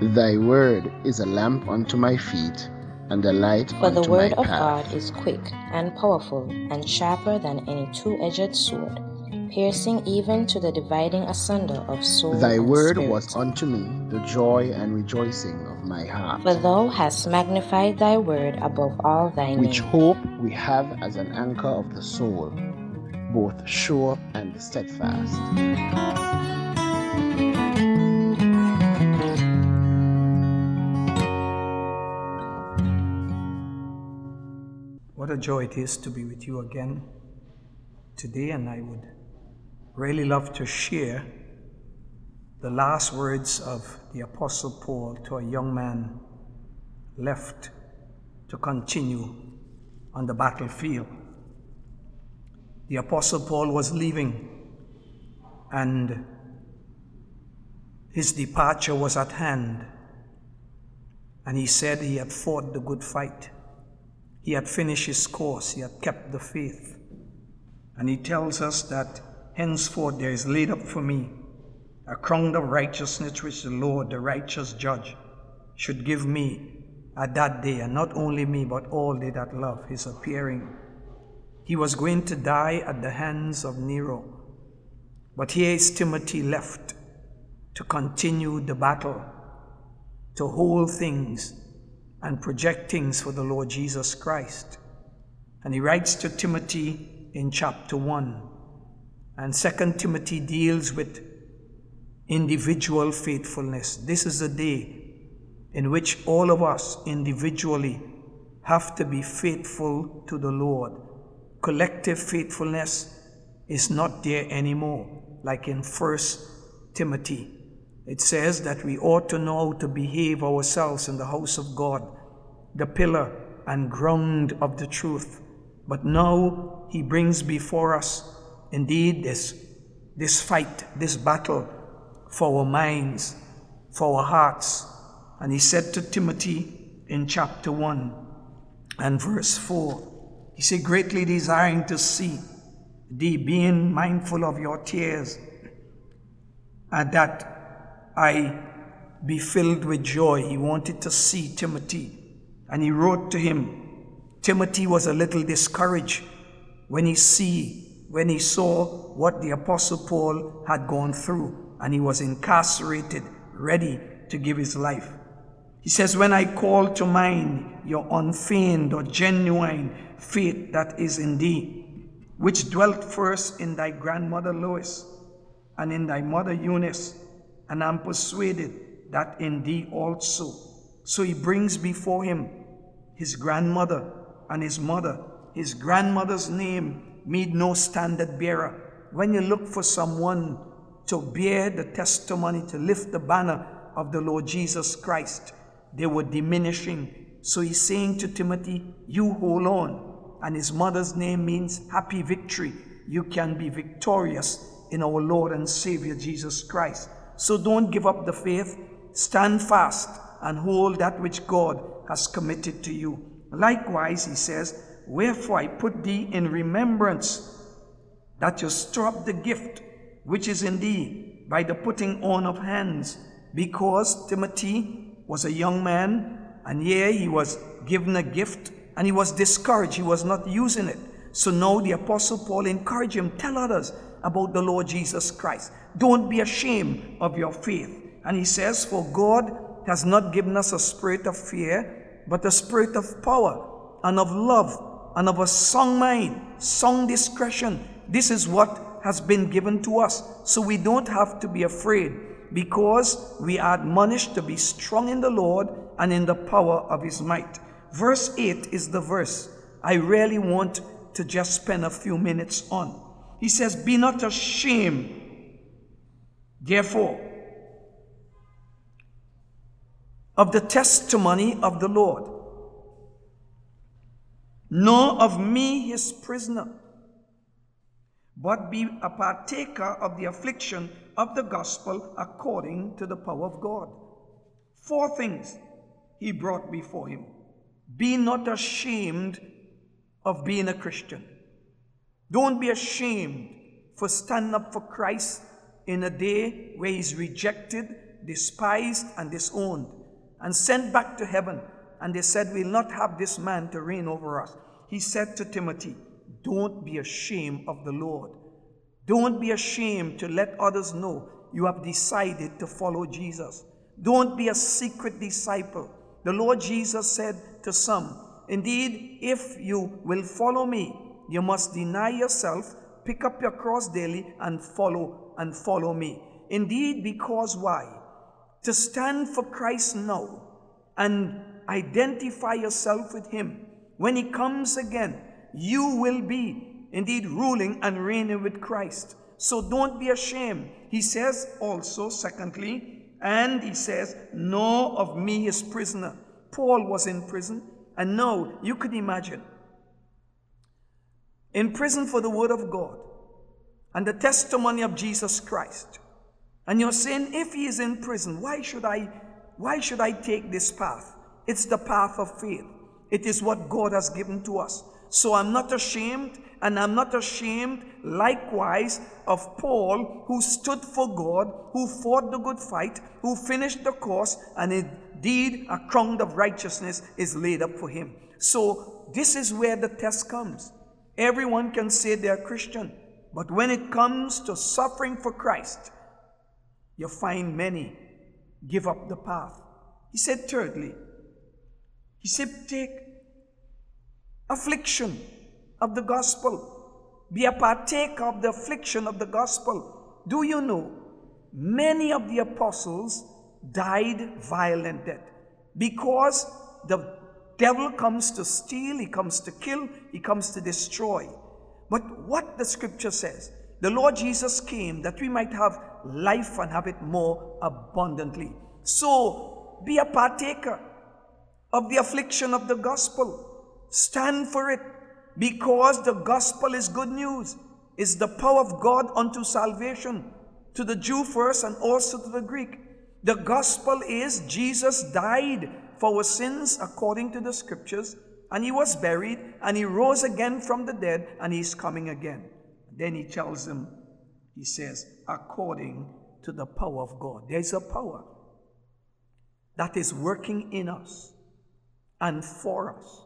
Thy word is a lamp unto my feet and a light of my heart. For the word of. God is quick and powerful and sharper than any two edged sword, piercing even to the dividing asunder of soul Thy word spirit. was unto me the joy and rejoicing of my heart. For thou hast magnified thy word above all thy Which name. hope we have as an anchor of the soul, both sure and steadfast. A joy it is to be with you again today, and I would really love to share the last words of the Apostle Paul to a young man left to continue on the battlefield. The Apostle Paul was leaving, and his departure was at hand, and he said he had fought the good fight. He had finished his course, he had kept the faith. And he tells us that henceforth there is laid up for me a crown of righteousness which the Lord, the righteous judge, should give me at that day, and not only me, but all they that love his appearing. He was going to die at the hands of Nero. But here is Timothy left to continue the battle, to hold things and project things for the Lord Jesus Christ. And he writes to Timothy in chapter 1. And Second Timothy deals with individual faithfulness. This is a day in which all of us individually have to be faithful to the Lord. Collective faithfulness is not there anymore, like in First Timothy. It says that we ought to know to behave ourselves in the house of God, the pillar and ground of the truth. But now he brings before us indeed this, this fight, this battle for our minds, for our hearts. And he said to Timothy in chapter 1 and verse 4, he said, Greatly desiring to see thee, being mindful of your tears, and that I be filled with joy. He wanted to see Timothy, and he wrote to him. Timothy was a little discouraged when he see when he saw what the apostle Paul had gone through, and he was incarcerated, ready to give his life. He says, When I call to mind your unfeigned or genuine faith that is in thee, which dwelt first in thy grandmother Lois and in thy mother Eunice, and I am persuaded that in thee also. So he brings before him his grandmother and his mother. His grandmother's name made no standard bearer. When you look for someone to bear the testimony, to lift the banner of the Lord Jesus Christ, they were diminishing. So he's saying to Timothy, You hold on. And his mother's name means happy victory. You can be victorious in our Lord and Savior Jesus Christ. So don't give up the faith. Stand fast and hold that which God has committed to you. Likewise, he says, Wherefore I put thee in remembrance that you stir up the gift which is in thee by the putting on of hands, because Timothy was a young man, and here he was given a gift, and he was discouraged. He was not using it. So now the Apostle Paul encouraged him, tell others about the Lord Jesus Christ. Don't be ashamed of your faith. And he says, For God has not given us a spirit of fear, but a spirit of power and of love and of a sound mind, sound discretion. This is what has been given to us. So we don't have to be afraid because we are admonished to be strong in the Lord and in the power of his might. Verse 8 is the verse I really want to just spend a few minutes on. He says, Be not ashamed, therefore, of the testimony of the Lord, nor of me his prisoner, but be a partaker of the affliction of the gospel according to the power of God. Four things he brought before him. Be not ashamed of being a Christian. Don't be ashamed for standing up for Christ in a day where he's rejected despised and disowned and sent back to heaven. And they said, We'll not have this man to reign over us. He said to Timothy, Don't be ashamed of the Lord. Don't be ashamed to let others know you have decided to follow Jesus. Don't be a secret disciple. The Lord Jesus said to some, Indeed, if you will follow me, you must deny yourself, pick up your cross daily, and follow and follow me. Indeed, because why? To stand for Christ now and identify yourself with Him. When He comes again, you will be indeed ruling and reigning with Christ. So don't be ashamed. He says also, secondly, and he says, Know of me his prisoner. Paul was in prison, and now you could imagine in prison for the word of God and the testimony of Jesus Christ. And you're saying, if he is in prison, why should I why should I take this path? It's the path of faith. It is what God has given to us. So I'm not ashamed, and I'm not ashamed likewise of Paul, who stood for God, who fought the good fight, who finished the course, and indeed a crown of righteousness is laid up for him. So this is where the test comes. Everyone can say they're Christian, but when it comes to suffering for Christ, you find many give up the path. He said, thirdly, he said, take affliction of the gospel. Be a partaker of the affliction of the gospel. Do you know many of the apostles died violent death because the devil comes to steal, he comes to kill, he comes to destroy. But what the scripture says, the Lord Jesus came that we might have life and have it more abundantly. So be a partaker of the affliction of the gospel. Stand for it because the gospel is good news, is the power of God unto salvation to the Jew first and also to the Greek. The gospel is Jesus died for our sins according to the scriptures, and he was buried, and he rose again from the dead, and he's coming again. Then he tells them, he says, according to the power of God. There's a power that is working in us and for us.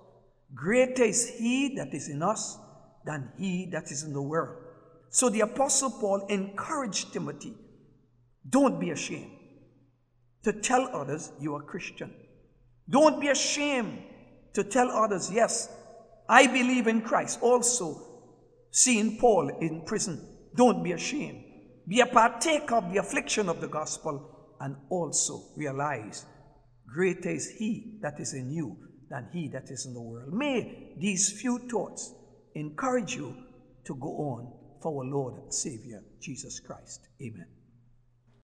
Greater is he that is in us than he that is in the world. So the Apostle Paul encouraged Timothy don't be ashamed to tell others you are Christian. Don't be ashamed to tell others, yes, I believe in Christ. Also, seeing Paul in prison, don't be ashamed. Be a partaker of the affliction of the gospel and also realize greater is he that is in you than he that is in the world. May these few thoughts encourage you to go on for our Lord and Savior, Jesus Christ. Amen.